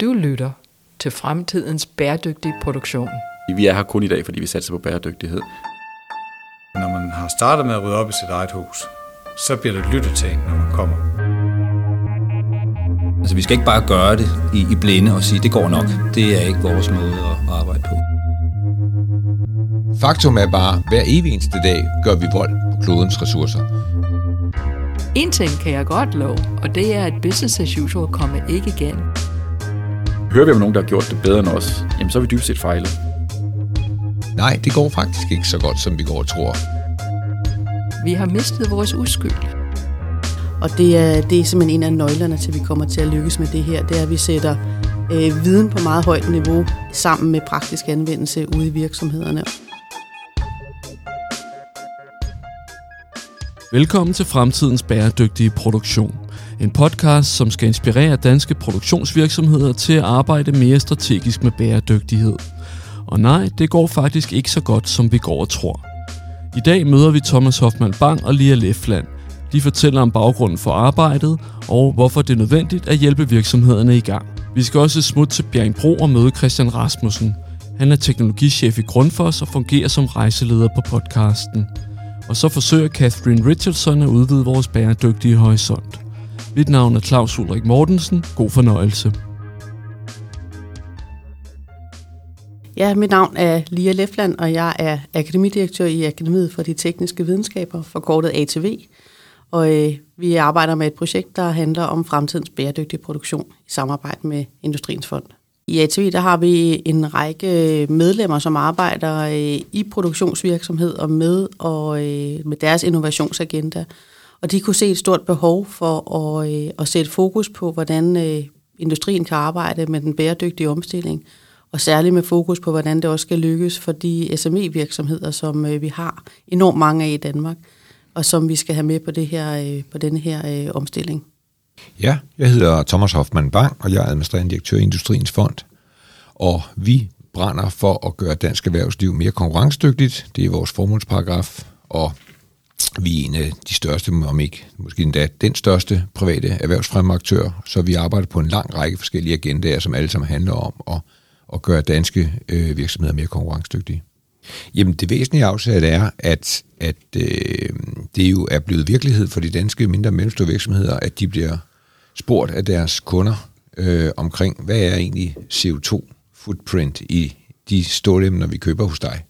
Du lytter til fremtidens bæredygtige produktion. Vi er her kun i dag, fordi vi satser på bæredygtighed. Når man har startet med at rydde op i sit eget hus, så bliver det lyttet til, når man kommer. Altså, vi skal ikke bare gøre det i, i blinde og sige, det går nok. Det er ikke vores måde at arbejde på. Faktum er bare, hver evig eneste dag gør vi vold på klodens ressourcer. En ting kan jeg godt love, og det er, at business as usual kommer ikke igen. Hører vi om nogen, der har gjort det bedre end os, jamen så er vi dybest set fejlet. Nej, det går faktisk ikke så godt, som vi går og tror. Vi har mistet vores uskyld. Og det er, det er simpelthen en af nøglerne til, at vi kommer til at lykkes med det her. Det er, at vi sætter øh, viden på meget højt niveau sammen med praktisk anvendelse ude i virksomhederne. Velkommen til Fremtidens Bæredygtige Produktion. En podcast, som skal inspirere danske produktionsvirksomheder til at arbejde mere strategisk med bæredygtighed. Og nej, det går faktisk ikke så godt, som vi går og tror. I dag møder vi Thomas Hoffmann Bang og Lia Lefland. De fortæller om baggrunden for arbejdet og hvorfor det er nødvendigt at hjælpe virksomhederne i gang. Vi skal også smutte til Bjergbro og møde Christian Rasmussen. Han er teknologichef i Grundfos og fungerer som rejseleder på podcasten. Og så forsøger Catherine Richardson at udvide vores bæredygtige horisont. Mit navn er Claus Ulrik Mortensen. God fornøjelse. Ja, mit navn er Lia Lefland, og jeg er akademidirektør i Akademiet for de Tekniske Videnskaber, forkortet ATV. Og øh, vi arbejder med et projekt, der handler om fremtidens bæredygtige produktion i samarbejde med Industriens Fond. I ATV der har vi en række medlemmer, som arbejder øh, i produktionsvirksomheder med og øh, med deres innovationsagenda. Og de kunne se et stort behov for at, øh, at sætte fokus på, hvordan øh, industrien kan arbejde med den bæredygtige omstilling, og særligt med fokus på, hvordan det også skal lykkes for de SME-virksomheder, som øh, vi har enormt mange af i Danmark, og som vi skal have med på, det her, øh, på denne her øh, omstilling. Ja, jeg hedder Thomas Hoffmann Bang, og jeg er administrerende direktør i Industriens Fond. Og vi brænder for at gøre dansk erhvervsliv mere konkurrencedygtigt. Det er vores formålsparagraf, og vi er en af de største, om ikke måske endda den største private erhvervsfremaktør, så vi arbejder på en lang række forskellige agendaer, som alle sammen handler om at, at gøre danske øh, virksomheder mere konkurrencedygtige. Jamen det væsentlige afsat er, at, at øh, det jo er blevet virkelighed for de danske mindre og mellemstore virksomheder, at de bliver spurgt af deres kunder øh, omkring, hvad er egentlig CO2-footprint i de stålemner, vi køber hos dig?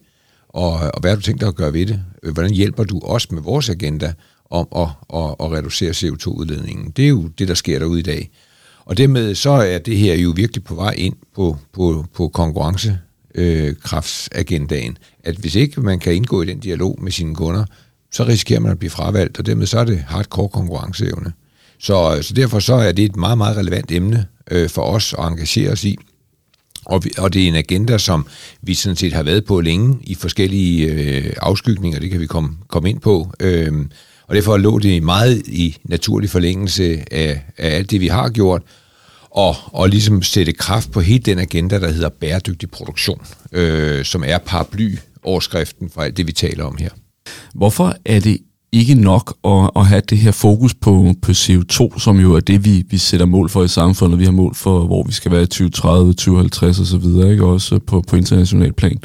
Og, og hvad har du tænkt dig at gøre ved det? Hvordan hjælper du os med vores agenda om at, at, at reducere CO2-udledningen? Det er jo det, der sker derude i dag. Og dermed så er det her jo virkelig på vej ind på, på, på konkurrencekraftsagendaen. At hvis ikke man kan indgå i den dialog med sine kunder, så risikerer man at blive fravalgt, og dermed så er det hardcore konkurrenceevne. Så, så derfor så er det et meget, meget relevant emne øh, for os at engagere os i. Og, vi, og det er en agenda, som vi sådan set har været på længe i forskellige øh, afskygninger, det kan vi komme, komme ind på. Øhm, og derfor lå det meget i naturlig forlængelse af, af alt det, vi har gjort, og, og ligesom sætte kraft på hele den agenda, der hedder bæredygtig produktion, øh, som er paraply-overskriften for alt det, vi taler om her. Hvorfor er det ikke nok at, at have det her fokus på, på CO2, som jo er det, vi, vi sætter mål for i samfundet. Vi har mål for, hvor vi skal være i 2030, 2050 osv., ikke? også på, på international plan.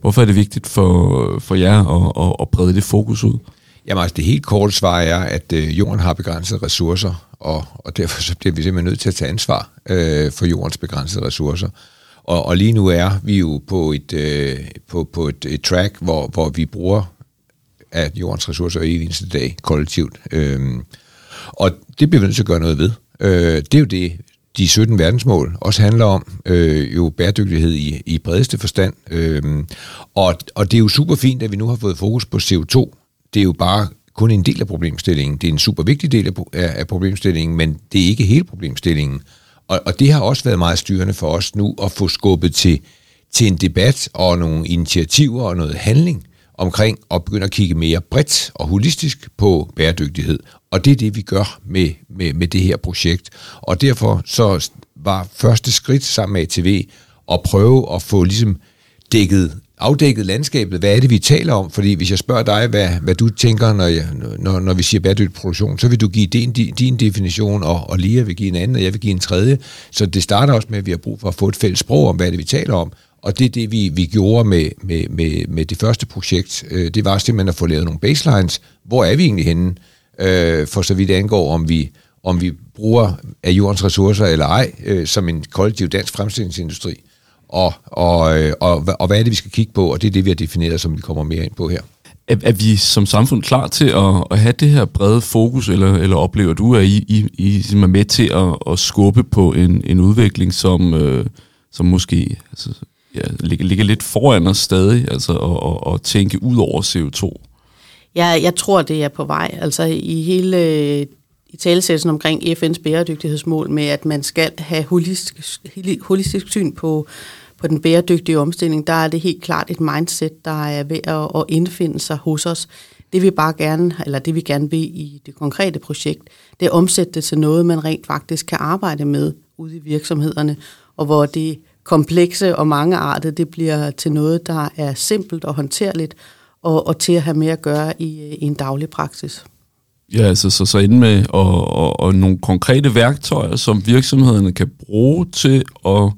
Hvorfor er det vigtigt for, for jer at, at, at brede det fokus ud? Jamen altså, det helt korte svar er, at øh, jorden har begrænsede ressourcer, og, og derfor så bliver vi simpelthen nødt til at tage ansvar øh, for jordens begrænsede ressourcer. Og, og lige nu er vi jo på et, øh, på, på et, et track, hvor, hvor vi bruger af jordens ressourcer i eneste dag kollektivt. Øhm, og det bliver vi nødt til at gøre noget ved. Øh, det er jo det, de 17 verdensmål også handler om, øh, jo bæredygtighed i, i bredeste forstand. Øh, og, og det er jo super fint, at vi nu har fået fokus på CO2. Det er jo bare kun en del af problemstillingen. Det er en super vigtig del af, af problemstillingen, men det er ikke hele problemstillingen. Og, og det har også været meget styrende for os nu at få skubbet til, til en debat og nogle initiativer og noget handling omkring at begynde at kigge mere bredt og holistisk på bæredygtighed. Og det er det, vi gør med, med, med det her projekt. Og derfor så var første skridt sammen med ATV at prøve at få ligesom dækket afdækket landskabet. Hvad er det, vi taler om? Fordi hvis jeg spørger dig, hvad, hvad du tænker, når, jeg, når, når vi siger bæredygtig produktion, så vil du give din, din definition, og, og Lia vil give en anden, og jeg vil give en tredje. Så det starter også med, at vi har brug for at få et fælles sprog om, hvad er det, vi taler om. Og det er det, vi, vi gjorde med, med, med, med det første projekt. Øh, det var simpelthen at få lavet nogle baselines. Hvor er vi egentlig henne? Øh, for så vidt angår, om vi, om vi bruger af jordens ressourcer eller ej, øh, som en kollektiv dansk fremstillingsindustri og, og, øh, og, og hvad er det, vi skal kigge på, og det er det, vi har defineret, som vi kommer mere ind på her. Er, er vi som samfund klar til at, at have det her brede fokus, eller, eller oplever du, at I, I, I ligesom er med til at, at skubbe på en, en udvikling, som, øh, som måske altså, ja, ligger, ligger lidt foran os stadig, altså at, at, at tænke ud over CO2? Ja, jeg tror, det er på vej. Altså i hele øh, i talesættelsen omkring FN's bæredygtighedsmål med, at man skal have holistisk, holistisk syn på, på den bæredygtige omstilling, der er det helt klart et mindset, der er ved at, at indfinde sig hos os. Det vi bare gerne, eller det vi gerne vil i det konkrete projekt, det er omsætte det til noget, man rent faktisk kan arbejde med ude i virksomhederne, og hvor det komplekse og mangeartede, det bliver til noget, der er simpelt og håndterligt, og, og til at have mere at gøre i, i en daglig praksis. Ja, altså så, så inde med og, og, og nogle konkrete værktøjer, som virksomhederne kan bruge til at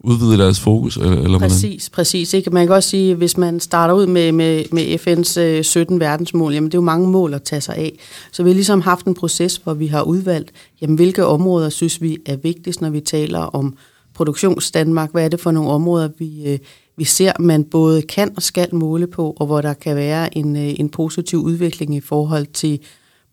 udvide deres fokus? Eller, eller præcis, hvordan? præcis. Ikke? Man kan også sige, hvis man starter ud med, med, med FN's øh, 17 verdensmål, jamen det er jo mange mål at tage sig af. Så vi har ligesom haft en proces, hvor vi har udvalgt, jamen hvilke områder synes vi er vigtigst, når vi taler om produktionsdanmark. Hvad er det for nogle områder, vi, øh, vi ser, man både kan og skal måle på, og hvor der kan være en, øh, en positiv udvikling i forhold til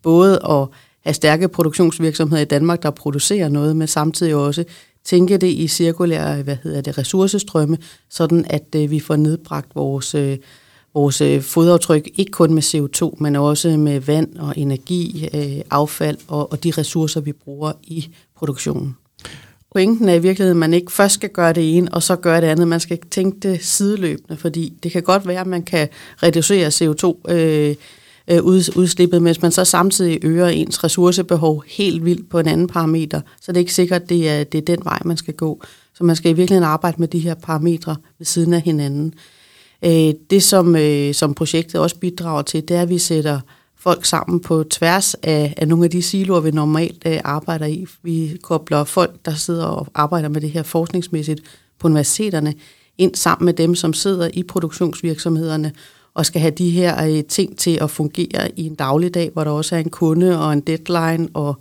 både at have stærke produktionsvirksomheder i Danmark, der producerer noget, men samtidig også tænke det i cirkulære hvad hedder det, ressourcestrømme, sådan at øh, vi får nedbragt vores, øh, vores øh, fodaftryk, ikke kun med CO2, men også med vand og energi, øh, affald og, og de ressourcer, vi bruger i produktionen. Pointen er i virkeligheden, at man ikke først skal gøre det ene, og så gøre det andet. Man skal ikke tænke det sideløbende, fordi det kan godt være, at man kan reducere CO2 øh, øh, udslippet, mens man så samtidig øger ens ressourcebehov helt vildt på en anden parameter. Så det er ikke sikkert, at det er, det er den vej, man skal gå. Så man skal i virkeligheden arbejde med de her parametre ved siden af hinanden. Øh, det, som, øh, som projektet også bidrager til, det er, at vi sætter folk sammen på tværs af, af nogle af de siloer, vi normalt øh, arbejder i. Vi kobler folk, der sidder og arbejder med det her forskningsmæssigt på universiteterne, ind sammen med dem, som sidder i produktionsvirksomhederne og skal have de her øh, ting til at fungere i en dagligdag, hvor der også er en kunde og en deadline og,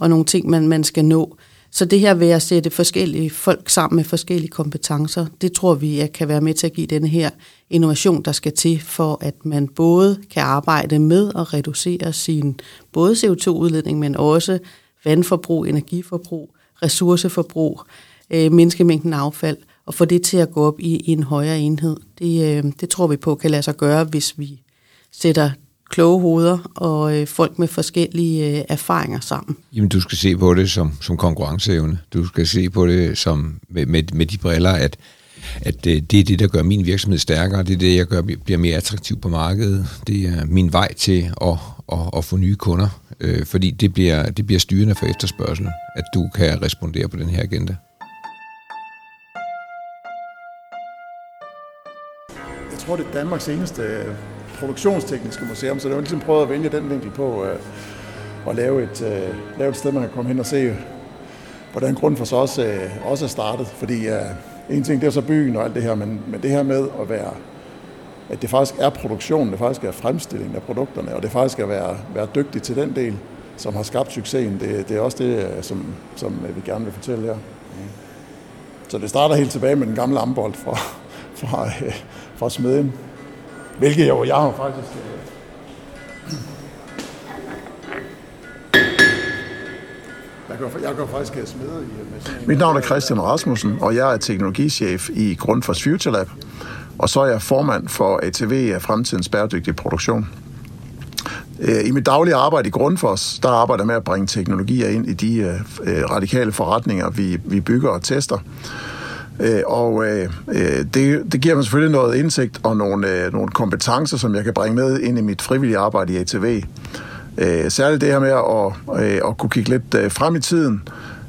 og nogle ting, man, man skal nå. Så det her ved at sætte forskellige folk sammen med forskellige kompetencer, det tror vi at kan være med til at give den her innovation, der skal til, for at man både kan arbejde med at reducere sin både CO2-udledning, men også vandforbrug, energiforbrug, ressourceforbrug, øh, menneskemængden affald – og få det til at gå op i, i en højere enhed. Det, øh, det tror vi på kan lade sig gøre, hvis vi sætter kloge hoveder og øh, folk med forskellige øh, erfaringer sammen. Jamen, du skal se på det som, som konkurrenceevne. Du skal se på det som med, med, med de briller, at, at øh, det er det, der gør min virksomhed stærkere. Det er det, jeg gør, bliver mere attraktiv på markedet. Det er min vej til at, at, at få nye kunder. Øh, fordi det bliver, det bliver styrende for efterspørgsel, at du kan respondere på den her agenda. tror, det er Danmarks eneste øh, produktionstekniske museum, så det var ligesom prøvet at vælge den vinkel på øh, at lave et, øh, lave et sted, man kan komme hen og se, hvordan grunden for så også, øh, også er startet. Fordi øh, en ting, det er så byen og alt det her, men, men det her med at være at det faktisk er produktionen, det faktisk er fremstillingen af produkterne, og det faktisk er at være, være dygtig til den del, som har skabt succesen. Det, det er også det, øh, som, som øh, vi gerne vil fortælle her. Så det starter helt tilbage med den gamle ambold fra, fra, øh, fra smeden. Hvilket jo, jeg har faktisk... Øh, jeg går, jeg går faktisk øh, smede i... Mit navn er Christian Rasmussen, og jeg er teknologichef i Grundfos Future Lab. Og så er jeg formand for ATV af Fremtidens Bæredygtige Produktion. I mit daglige arbejde i Grundfos, der arbejder jeg med at bringe teknologier ind i de radikale forretninger, vi, vi bygger og tester. Øh, og øh, øh, det, det giver mig selvfølgelig noget indsigt og nogle, øh, nogle kompetencer, som jeg kan bringe med ind i mit frivillige arbejde i ATV. Øh, særligt det her med at, at kunne kigge lidt frem i tiden,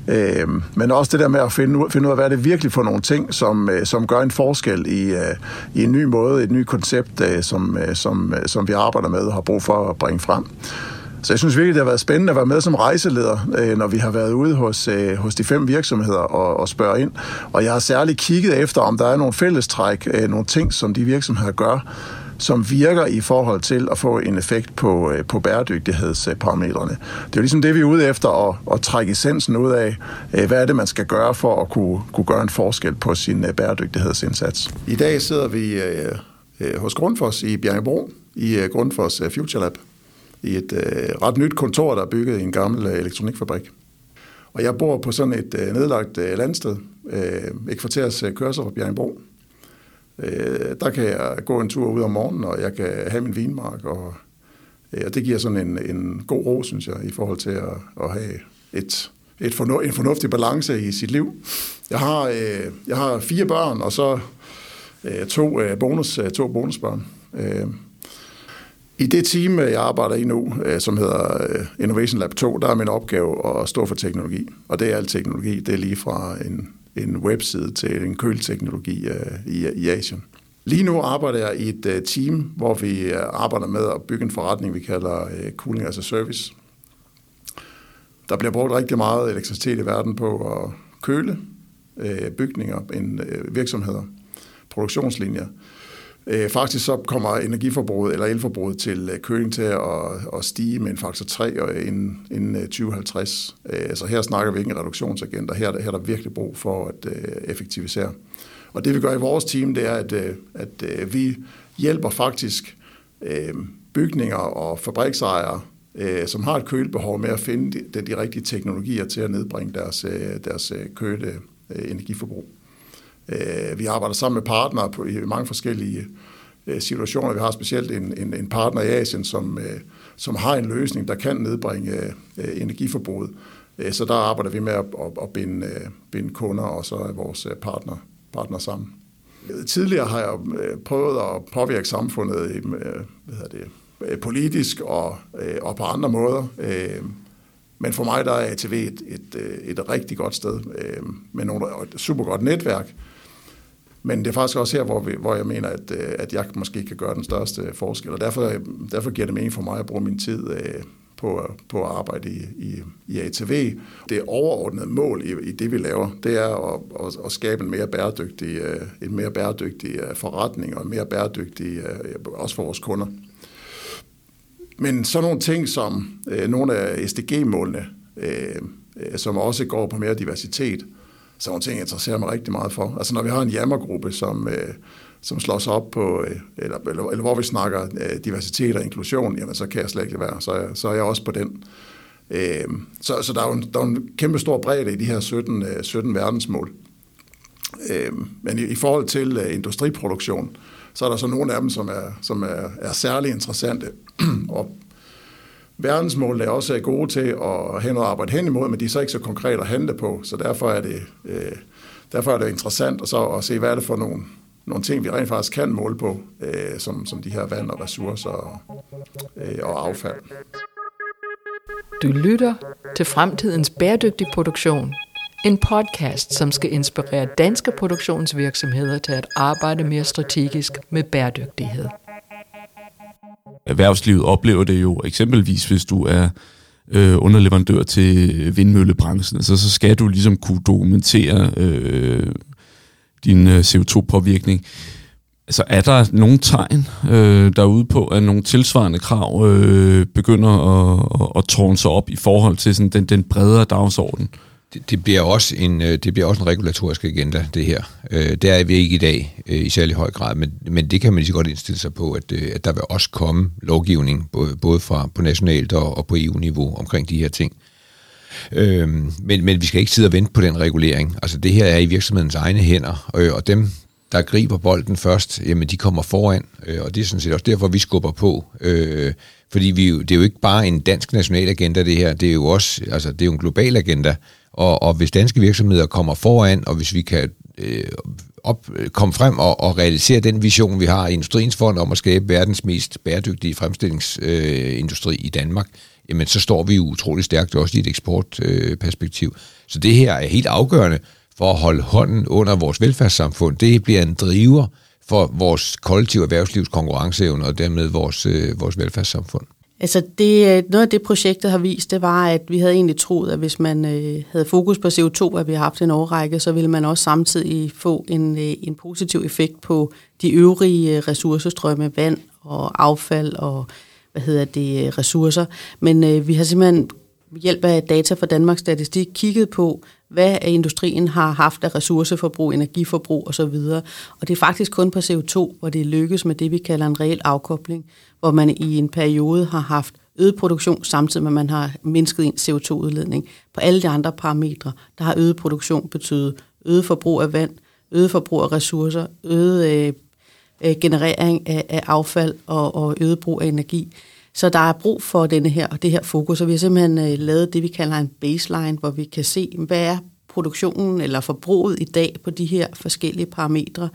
Øh, men også det der med at finde, ud, finde ud af, hvad er det virkelig for nogle ting, som, øh, som gør en forskel i, øh, i en ny måde, et nyt koncept, øh, som, øh, som, øh, som vi arbejder med og har brug for at bringe frem. Så jeg synes virkelig, det har været spændende at være med som rejseleder, øh, når vi har været ude hos, øh, hos de fem virksomheder og, og spørge ind. Og jeg har særligt kigget efter, om der er nogle fællestræk, øh, nogle ting, som de virksomheder gør, som virker i forhold til at få en effekt på, øh, på bæredygtighedsparametrene. Det er jo ligesom det, vi er ude efter, at, at trække essensen ud af, øh, hvad er det, man skal gøre for at kunne, kunne gøre en forskel på sin øh, bæredygtighedsindsats. I dag sidder vi hos Grundfos i Bjergbro, i Grundfos Future Lab, i et øh, ret nyt kontor, der er bygget i en gammel øh, elektronikfabrik. Og jeg bor på sådan et øh, nedlagt landsted, et kvarters kørsel fra Bjergbro, Øh, der kan jeg gå en tur ud om morgenen, og jeg kan have min vinmark, og, øh, og det giver sådan en, en god ro, synes jeg, i forhold til at, at have et, et fornu, en fornuftig balance i sit liv. Jeg har, øh, jeg har fire børn, og så øh, to, øh, bonus, øh, to bonusbørn. Øh, i det team, øh, jeg arbejder i nu, øh, som hedder øh, Innovation Lab 2, der er min opgave at stå for teknologi. Og det er al teknologi. Det er lige fra en en webside til en køleteknologi i, i Asien. Lige nu arbejder jeg i et team, hvor vi arbejder med at bygge en forretning, vi kalder Cooling as a Service. Der bliver brugt rigtig meget elektricitet i verden på at køle bygninger, en, virksomheder, produktionslinjer. Øh, faktisk så kommer energiforbruget eller elforbruget til øh, køling til at, at stige med en faktor 3 inden, inden 2050. Øh, så her snakker vi ikke en reduktionsagenda. Her, her er der virkelig brug for at øh, effektivisere. Og det vi gør i vores team, det er, at, øh, at øh, vi hjælper faktisk bygninger og fabriksejere, som har et kølebehov med at finde de, de rigtige teknologier til at nedbringe deres, deres køle energiforbrug. Øh, vi arbejder sammen med partnere på, i mange forskellige øh, situationer. Vi har specielt en, en, en partner i Asien, som, øh, som har en løsning, der kan nedbringe energiforbruget. Så der arbejder vi med at, at, at binde, binde kunder og så vores partner, partner sammen. Tidligere har jeg prøvet at påvirke samfundet hvad hedder det, politisk og, og på andre måder. Men for mig der er ATV et, et, et rigtig godt sted med nogle, et super godt netværk, men det er faktisk også her, hvor, vi, hvor jeg mener, at, øh, at jeg måske kan gøre den største forskel, og derfor, derfor giver det mening for mig at bruge min tid øh, på, på at arbejde i, i, i ATV. Det overordnede mål i, i det, vi laver, det er at, at, at skabe en mere bæredygtig, øh, en mere bæredygtig øh, forretning og en mere bæredygtig, også for vores kunder. Men sådan nogle ting som nogle af SDG-målene, som også går på mere diversitet, sådan nogle ting interesserer mig rigtig meget for. Altså når vi har en jammergruppe, som, øh, som slår sig op på, øh, eller, eller, eller hvor vi snakker øh, diversitet og inklusion, jamen så kan jeg slet ikke være. Så, så er jeg også på den. Øh, så, så der er jo en, der er en kæmpe stor bredde i de her 17, øh, 17 verdensmål. Øh, men i, i forhold til øh, industriproduktion, så er der så nogle af dem, som er, som er, er særlig interessante. og verdensmål, der også gode til at have noget arbejde hen imod, men de er så ikke så konkrete at handle på, så derfor er det, øh, derfor er det interessant at, så at se, hvad er det for nogle, nogle ting, vi rent faktisk kan måle på, øh, som, som de her vand og ressourcer og, øh, og affald. Du lytter til Fremtidens Bæredygtig Produktion, en podcast, som skal inspirere danske produktionsvirksomheder til at arbejde mere strategisk med bæredygtighed erhvervslivet oplever det jo eksempelvis, hvis du er øh, underleverandør til vindmøllebranchen, så, så skal du ligesom kunne dokumentere øh, din øh, CO2-påvirkning. Altså er der nogle tegn øh, derude på, at nogle tilsvarende krav øh, begynder at, at, at tårne sig op i forhold til sådan den, den bredere dagsorden? Det, det, bliver også en, øh, det bliver også en regulatorisk agenda, det her. Øh, det er vi ikke i dag øh, i særlig høj grad, men, men det kan man lige så godt indstille sig på, at, øh, at der vil også komme lovgivning, både, både fra på nationalt og, og på EU-niveau omkring de her ting. Øhm, men, men vi skal ikke sidde og vente på den regulering. Altså det her er i virksomhedens egne hænder, og, og dem, der griber bolden først, jamen de kommer foran, øh, og det er sådan set også derfor, vi skubber på. Øh, fordi vi, det er jo ikke bare en dansk national agenda, det her, det er jo også altså, det er jo en global agenda, og, og hvis danske virksomheder kommer foran, og hvis vi kan øh, op, komme frem og, og realisere den vision, vi har i Industriens Fond om at skabe verdens mest bæredygtige fremstillingsindustri øh, i Danmark, jamen så står vi utrolig stærkt også i et eksportperspektiv. Så det her er helt afgørende for at holde hånden under vores velfærdssamfund. Det bliver en driver for vores kollektive erhvervslivs konkurrenceevne og dermed vores, øh, vores velfærdssamfund. Altså det, øh, noget af det projektet har vist, det var, at vi havde egentlig troet, at hvis man øh, havde fokus på CO2, at vi har haft en overrække, så ville man også samtidig få en, øh, en positiv effekt på de øvrige øh, ressourcestrømme, vand og affald og hvad hedder det, øh, ressourcer. Men øh, vi har simpelthen ved hjælp af data fra Danmarks Statistik kigget på, hvad industrien har haft af ressourceforbrug, energiforbrug osv. Og det er faktisk kun på CO2, hvor det lykkes med det, vi kalder en reel afkobling, hvor man i en periode har haft øget produktion, samtidig med at man har mindsket en CO2-udledning. På alle de andre parametre, der har øget produktion betydet øget forbrug af vand, øget forbrug af ressourcer, øget øh, øh, generering af, af affald og, og øget brug af energi. Så der er brug for denne her, det her fokus, og vi har simpelthen øh, lavet det, vi kalder en baseline, hvor vi kan se, hvad er produktionen eller forbruget i dag på de her forskellige parametre.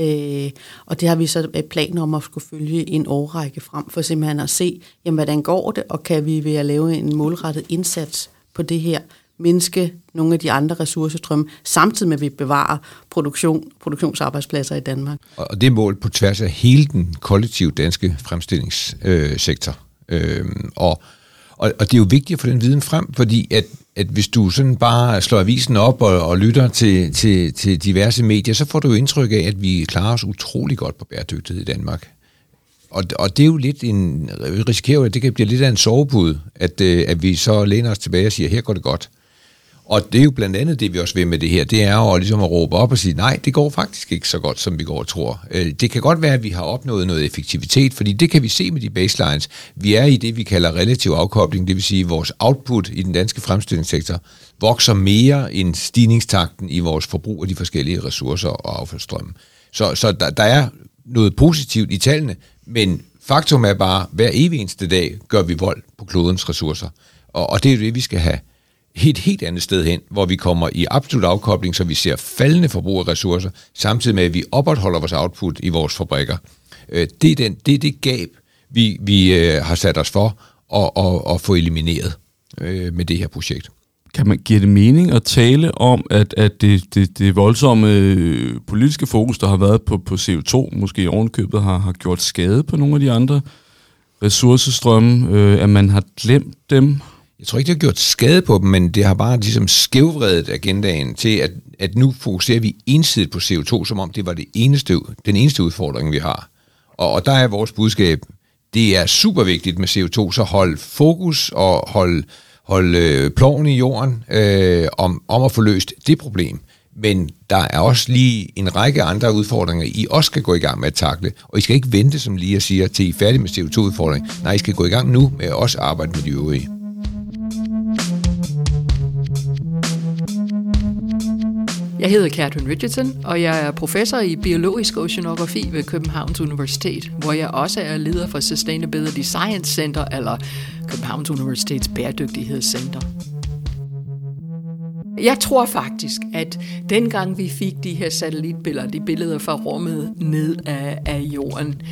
Øh, og det har vi så øh, planer om at skulle følge en årrække frem, for simpelthen at se, jamen, hvordan går det, og kan vi ved at lave en målrettet indsats på det her, mindske nogle af de andre ressourcestrømme, samtidig med at vi bevarer produktion, produktionsarbejdspladser i Danmark. Og det er mål på tværs af hele den kollektive danske fremstillingssektor. Øh, og, og, og det er jo vigtigt at få den viden frem, fordi at, at hvis du sådan bare slår avisen op og, og lytter til, til, til diverse medier, så får du jo indtryk af, at vi klarer os utrolig godt på bæredygtighed i Danmark. Og, og det er jo lidt en, vi risikerer at det kan blive lidt af en sovepude, at, øh, at vi så læner os tilbage og siger, her går det godt. Og det er jo blandt andet det, vi også vil med det her, det er jo ligesom at råbe op og sige, nej, det går faktisk ikke så godt, som vi går og tror. Øh, det kan godt være, at vi har opnået noget effektivitet, fordi det kan vi se med de baselines. Vi er i det, vi kalder relativ afkobling, det vil sige, at vores output i den danske fremstillingssektor vokser mere end stigningstakten i vores forbrug af de forskellige ressourcer og affaldsstrømme. Så, så der, der er noget positivt i tallene, men faktum er bare, at hver evig eneste dag gør vi vold på klodens ressourcer. Og, og det er det, vi skal have et helt andet sted hen, hvor vi kommer i absolut afkobling, så vi ser faldende forbrug af ressourcer, samtidig med, at vi opretholder vores output i vores fabrikker. Øh, det er, den, det, er det gab, vi, vi øh, har sat os for at, at, at få elimineret øh, med det her projekt. Kan man give det mening at tale om, at, at det, det, det voldsomme politiske fokus, der har været på, på CO2, måske i ovenkøbet, har, har gjort skade på nogle af de andre ressourcestrømme, øh, at man har glemt dem? Jeg tror ikke, det har gjort skade på dem, men det har bare ligesom skævvredet agendaen til, at, at nu fokuserer vi ensidigt på CO2, som om det var det eneste, den eneste udfordring, vi har. Og, og der er vores budskab, det er super vigtigt med CO2, så hold fokus og hold, hold øh, ploven i jorden øh, om, om at få løst det problem. Men der er også lige en række andre udfordringer, I også skal gå i gang med at takle. Og I skal ikke vente, som lige siger, til I er færdige med CO2-udfordringen. Nej, I skal gå i gang nu med at også arbejde med de øvrige. Jeg hedder Katrin Richardson, og jeg er professor i biologisk oceanografi ved Københavns Universitet, hvor jeg også er leder for Sustainability Science Center, eller Københavns Universitets Bæredygtighedscenter. Jeg tror faktisk, at dengang vi fik de her satellitbilleder, de billeder fra rummet ned af, af jorden,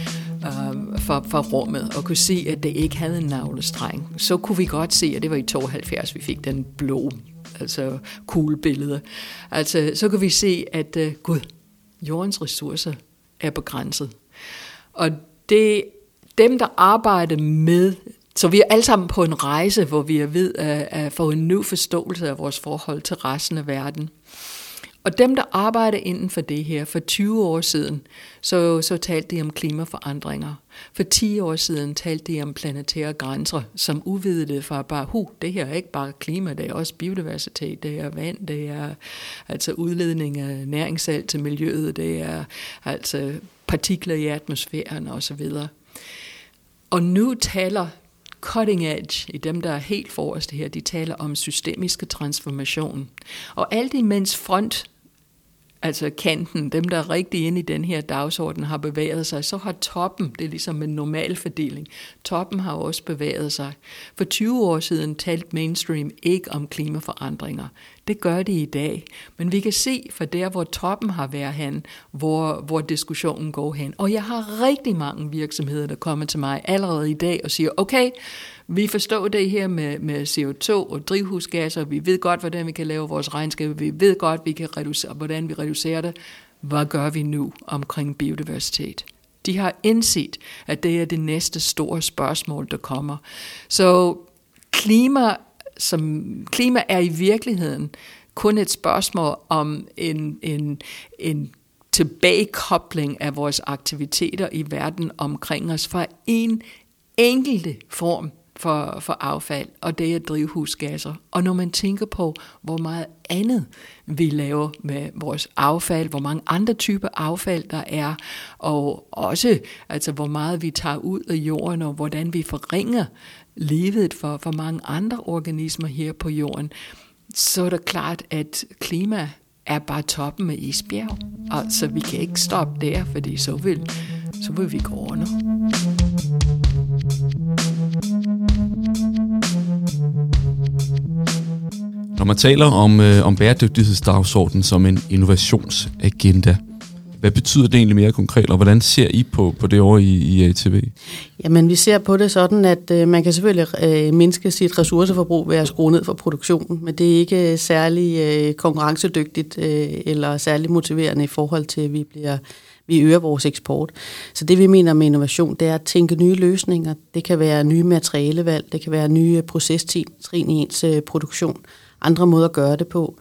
øh, fra, fra rummet, og kunne se, at det ikke havde en navlestreng, så kunne vi godt se, at det var i 72, vi fik den blå altså kuglebilleder. Altså, så kan vi se, at uh, gud, jordens ressourcer er begrænset. Og det, dem, der arbejder med, så vi er alle sammen på en rejse, hvor vi er ved at, at få en ny forståelse af vores forhold til resten af verden. Og dem, der arbejder inden for det her, for 20 år siden, så, så talte de om klimaforandringer. For 10 år siden talte de om planetære grænser, som uvidede for bare, hu, det her er ikke bare klima, det er også biodiversitet, det er vand, det er altså udledning af næringssalt til miljøet, det er altså partikler i atmosfæren osv. Og nu taler cutting edge, i dem, der er helt forreste her, de taler om systemiske transformation. Og alt imens front altså kanten, dem der er rigtig inde i den her dagsorden, har bevæget sig, så har toppen, det er ligesom en normal fordeling, toppen har også bevæget sig. For 20 år siden talte mainstream ikke om klimaforandringer. Det gør det i dag. Men vi kan se fra der, hvor toppen har været hen, hvor, hvor diskussionen går hen. Og jeg har rigtig mange virksomheder, der kommer til mig allerede i dag og siger, okay, vi forstår det her med, med CO2 og drivhusgasser, vi ved godt, hvordan vi kan lave vores regnskab, vi ved godt, vi kan reducere, hvordan vi reducerer det. Hvad gør vi nu omkring biodiversitet? De har indset, at det er det næste store spørgsmål, der kommer. Så klima, som, klima er i virkeligheden kun et spørgsmål om en, en, en tilbagekobling af vores aktiviteter i verden omkring os fra en enkelte form for, for affald, og det er drivhusgasser. Og når man tænker på, hvor meget andet vi laver med vores affald, hvor mange andre typer affald der er, og også altså, hvor meget vi tager ud af jorden, og hvordan vi forringer levet for, for mange andre organismer her på jorden, så er det klart, at klima er bare toppen af isbjerg. Altså, vi kan ikke stoppe der, fordi så vil, så vil vi gå under. Når man taler om, øh, om bæredygtighedsdagsordenen som en innovationsagenda, hvad betyder det egentlig mere konkret, og hvordan ser I på, på det over i, i ATV? Jamen, vi ser på det sådan, at øh, man kan selvfølgelig øh, mindske sit ressourceforbrug ved at skrue ned for produktionen, men det er ikke øh, særlig øh, konkurrencedygtigt øh, eller særlig motiverende i forhold til, at vi bliver vi øger vores eksport. Så det vi mener med innovation, det er at tænke nye løsninger. Det kan være nye materialevalg, det kan være nye procestrin i ens øh, produktion, andre måder at gøre det på.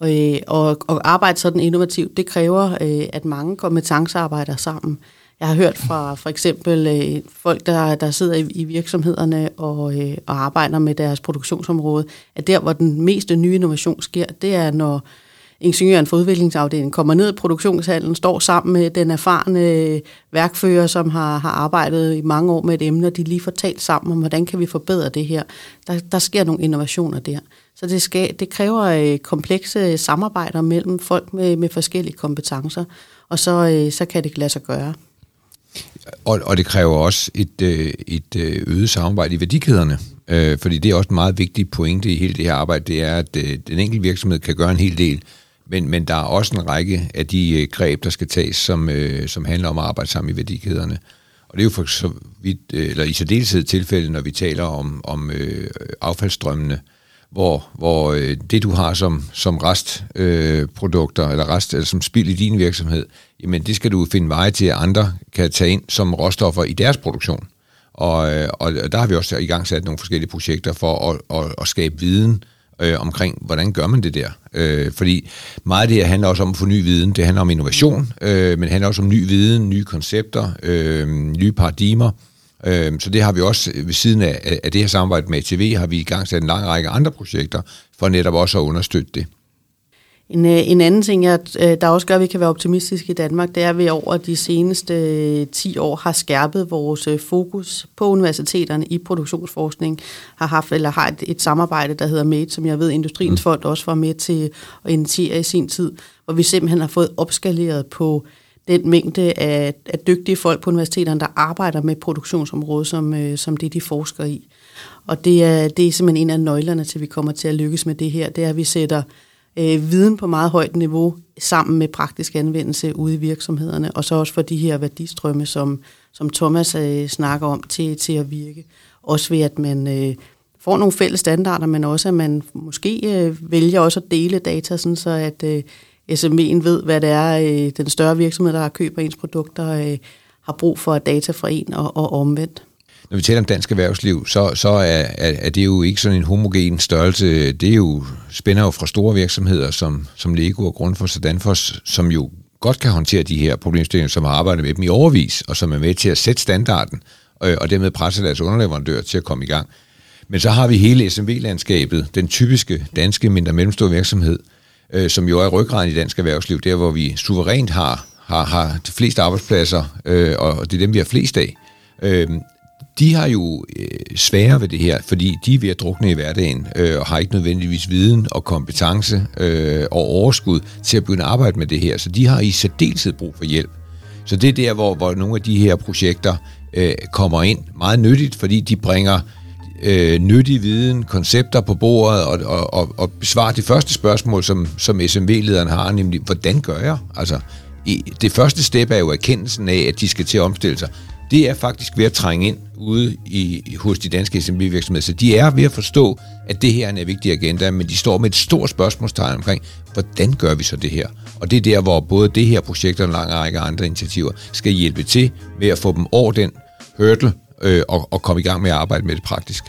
Og, øh, og, og arbejde sådan innovativt, det kræver, øh, at mange kompetencer arbejder sammen. Jeg har hørt fra for eksempel øh, folk, der, der sidder i, i virksomhederne og, øh, og arbejder med deres produktionsområde, at der, hvor den meste nye innovation sker, det er, når ingeniøren for udviklingsafdelingen kommer ned i produktionshallen, står sammen med den erfarne øh, værkfører, som har, har arbejdet i mange år med et emne, og de lige får talt sammen om, hvordan kan vi forbedre det her. Der, der sker nogle innovationer der. Så det, skal, det kræver øh, komplekse samarbejder mellem folk med, med forskellige kompetencer, og så, øh, så kan det lade sig gøre. Og, og det kræver også et, øh, et øh, øget samarbejde i værdikæderne, øh, fordi det er også en meget vigtig pointe i hele det her arbejde, det er, at øh, den enkelte virksomhed kan gøre en hel del, men, men der er også en række af de greb, der skal tages, som, som handler om at arbejde sammen i værdikæderne. Og det er jo for så vidt, eller i særdeleshed tilfælde, når vi taler om, om øh, affaldsstrømmene, hvor, hvor øh, det du har som, som restprodukter, øh, eller rest, eller som spild i din virksomhed, jamen det skal du finde veje til, at andre kan tage ind som råstoffer i deres produktion. Og, øh, og der har vi også i gang sat nogle forskellige projekter for at, at, at skabe viden øh, omkring, hvordan gør man det der. Øh, fordi meget af det her handler også om at få ny viden. Det handler om innovation, øh, men det handler også om ny viden, nye koncepter, øh, nye paradigmer. Øh, så det har vi også ved siden af, af det her samarbejde med ATV, har vi i gang sat en lang række andre projekter, for netop også at understøtte det. En, øh, en anden ting, jeg, øh, der også gør, at vi kan være optimistiske i Danmark, det er, at vi over de seneste 10 øh, år har skærpet vores fokus på universiteterne i produktionsforskning, har haft eller har et, et samarbejde, der hedder MADE, som jeg ved, Industriens mm. Fond også var med til at initiere i sin tid, hvor vi simpelthen har fået opskaleret på den mængde af, af dygtige folk på universiteterne, der arbejder med produktionsområdet, som, øh, som det de forsker i. Og det er, det er simpelthen en af nøglerne til, at vi kommer til at lykkes med det her, det er, at vi sætter øh, viden på meget højt niveau sammen med praktisk anvendelse ude i virksomhederne, og så også for de her værdistrømme, som, som Thomas øh, snakker om, til, til at virke. Også ved, at man øh, får nogle fælles standarder, men også at man måske øh, vælger også at dele data, sådan så at øh, SME'en ved, hvad det er, øh, den større virksomhed, der har køber ens produkter, øh, har brug for data fra en og, og omvendt. Når vi taler om dansk erhvervsliv, så, så er, er, er det jo ikke sådan en homogen størrelse. Det er jo, spænder jo fra store virksomheder som, som Lego og Grundfos og Danfoss, som jo godt kan håndtere de her problemstillinger, som har arbejdet med dem i overvis, og som er med til at sætte standarden, og, og dermed presse deres underleverandør til at komme i gang. Men så har vi hele SMV-landskabet, den typiske danske mindre mellemstore virksomhed, øh, som jo er ryggraden i dansk erhvervsliv, der hvor vi suverænt har, har, har de fleste arbejdspladser, øh, og det er dem, vi har flest af. Øh, de har jo øh, svære ved det her, fordi de er ved at drukne i hverdagen, øh, og har ikke nødvendigvis viden og kompetence øh, og overskud til at begynde at arbejde med det her. Så de har i særdeleshed brug for hjælp. Så det er der, hvor, hvor nogle af de her projekter øh, kommer ind meget nyttigt, fordi de bringer øh, nyttig viden, koncepter på bordet og, og, og, og besvare det første spørgsmål, som, som SMV-lederen har, nemlig, hvordan gør jeg? Altså, i, det første step er jo erkendelsen af, at de skal til at omstille sig. Det er faktisk ved at trænge ind ude i, hos de danske SMB-virksomheder. Så de er ved at forstå, at det her er en vigtig agenda, men de står med et stort spørgsmålstegn omkring, hvordan gør vi så det her? Og det er der, hvor både det her projekt og en lang række andre initiativer skal hjælpe til med at få dem over den hurdle øh, og, og komme i gang med at arbejde med det praktisk.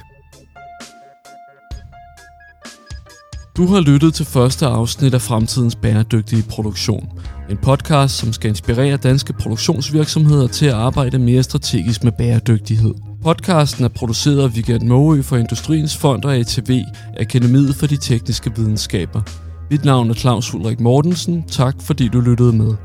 Du har lyttet til første afsnit af Fremtidens Bæredygtige Produktion. En podcast, som skal inspirere danske produktionsvirksomheder til at arbejde mere strategisk med bæredygtighed. Podcasten er produceret af Vigert Måø for Industriens Fond og ATV, Akademiet for de Tekniske Videnskaber. Mit navn er Claus Ulrik Mortensen. Tak fordi du lyttede med.